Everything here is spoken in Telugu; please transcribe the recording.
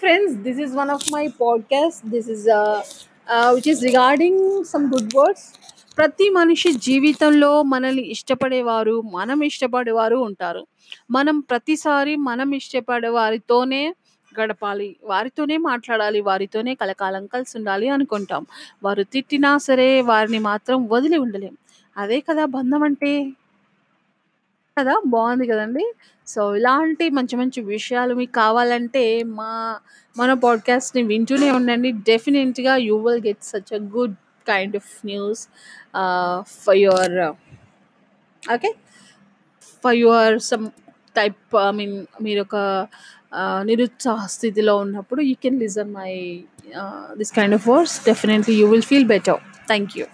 friends, this is one of my podcasts. This is uh, uh, which is regarding some good words. ప్రతి మనిషి జీవితంలో మనల్ని ఇష్టపడేవారు మనం ఇష్టపడేవారు ఉంటారు మనం ప్రతిసారి మనం ఇష్టపడే వారితోనే గడపాలి వారితోనే మాట్లాడాలి వారితోనే కలకాలం కలిసి ఉండాలి అనుకుంటాం వారు తిట్టినా సరే వారిని మాత్రం వదిలి ఉండలేం అదే కదా బంధం అంటే కదా బాగుంది కదండి. సో ఇలాంటి మంచి మంచి విషయాలు మీకు కావాలంటే మా మన పాడ్కాస్ట్ని వింటూనే ఉండండి. డెఫినెట్గా you will get such a good kind of news for your okay for your some type I mean మీరు ఒక నిరుత్సాహ స్థితిలో ఉన్నప్పుడు you can listen my this kind of words. Definitely you will feel better. Thank you.